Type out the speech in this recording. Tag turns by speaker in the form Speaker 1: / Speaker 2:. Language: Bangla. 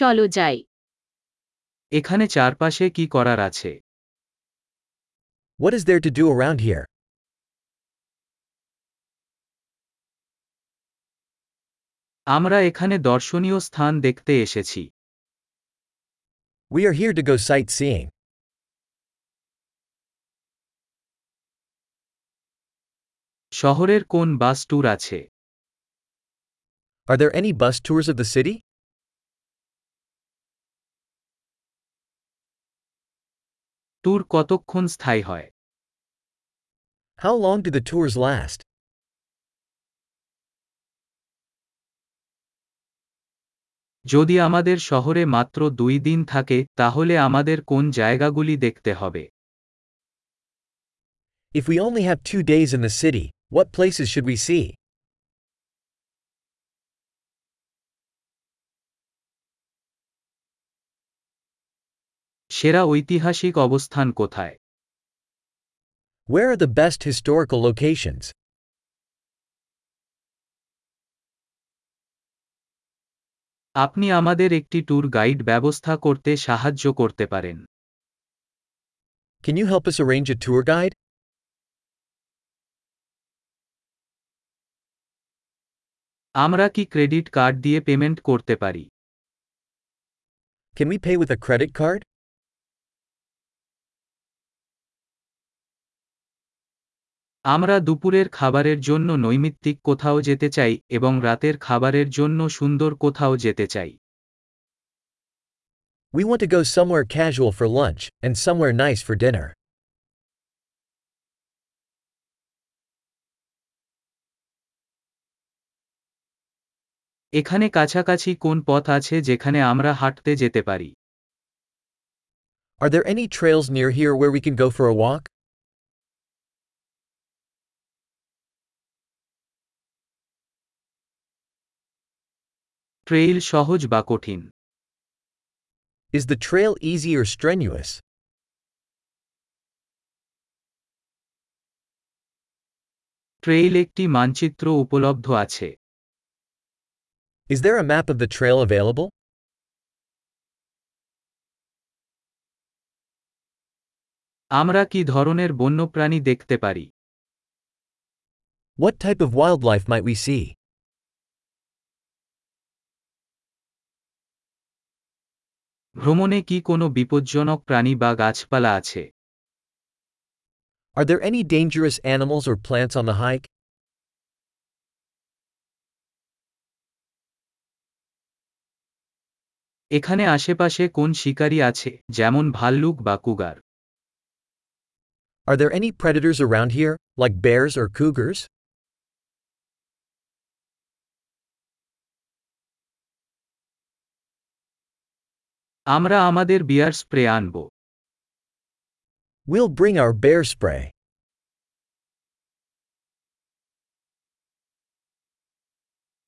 Speaker 1: চলো যাই
Speaker 2: এখানে চারপাশে কি করার আছে
Speaker 3: What is there to do around here?
Speaker 2: আমরা এখানে দর্শনীয় স্থান দেখতে এসেছি
Speaker 3: We are here to go sightseeing.
Speaker 2: শহরের কোন বাস ট্যুর আছে
Speaker 3: Are there any bus tours of the city?
Speaker 2: Tour কতক্ষণ স্থায়ী হয়
Speaker 3: How long do the tours last?
Speaker 2: যদি আমাদের শহরে মাত্র দুই দিন থাকে তাহলে আমাদের কোন জায়গাগুলি দেখতে হবে
Speaker 3: If we only have two days in the city, what places should we see?
Speaker 2: সেরা ঐতিহাসিক অবস্থান কোথায়
Speaker 3: Where are the best historical locations?
Speaker 2: আপনি আমাদের একটি ট্যুর গাইড ব্যবস্থা করতে সাহায্য করতে পারেন
Speaker 3: Can you help us arrange a tour guide?
Speaker 2: আমরা কি ক্রেডিট কার্ড দিয়ে পেমেন্ট করতে পারি
Speaker 3: Can we pay with a credit card?
Speaker 2: আমরা দুপুরের খাবারের জন্য নৈমিত্তিক কোথাও যেতে চাই এবং রাতের খাবারের জন্য সুন্দর কোথাও যেতে চাই
Speaker 3: We want to go somewhere casual for lunch, and somewhere nice for dinner.
Speaker 2: এখানে কাছাকাছি কোন পথ আছে যেখানে আমরা হাঁটতে যেতে পারি
Speaker 3: Are there any trails near here where we can go for a walk?
Speaker 2: Trail সহজ বা কঠিন
Speaker 3: Is the trail easy or strenuous?
Speaker 2: Trail একটি মানচিত্র উপলব্ধ আছে
Speaker 3: Is there a map of the trail available?
Speaker 2: আমরা কি ধরনের বন্যপ্রাণী দেখতে পারি
Speaker 3: What type of wildlife might we see?
Speaker 2: ভ্রমণে কি কোনো বিপজ্জনক প্রাণী বা গাছপালা আছে
Speaker 3: Are there any dangerous animals or plants on the hike?
Speaker 2: এখানে আশেপাশে কোন শিকারী আছে যেমন ভাল্লুক বা কুগার
Speaker 3: Are there any predators around here, like bears or cougars?
Speaker 2: আমরা আমাদের বিয়ার স্প্রে আনব
Speaker 3: We'll bring our bear spray.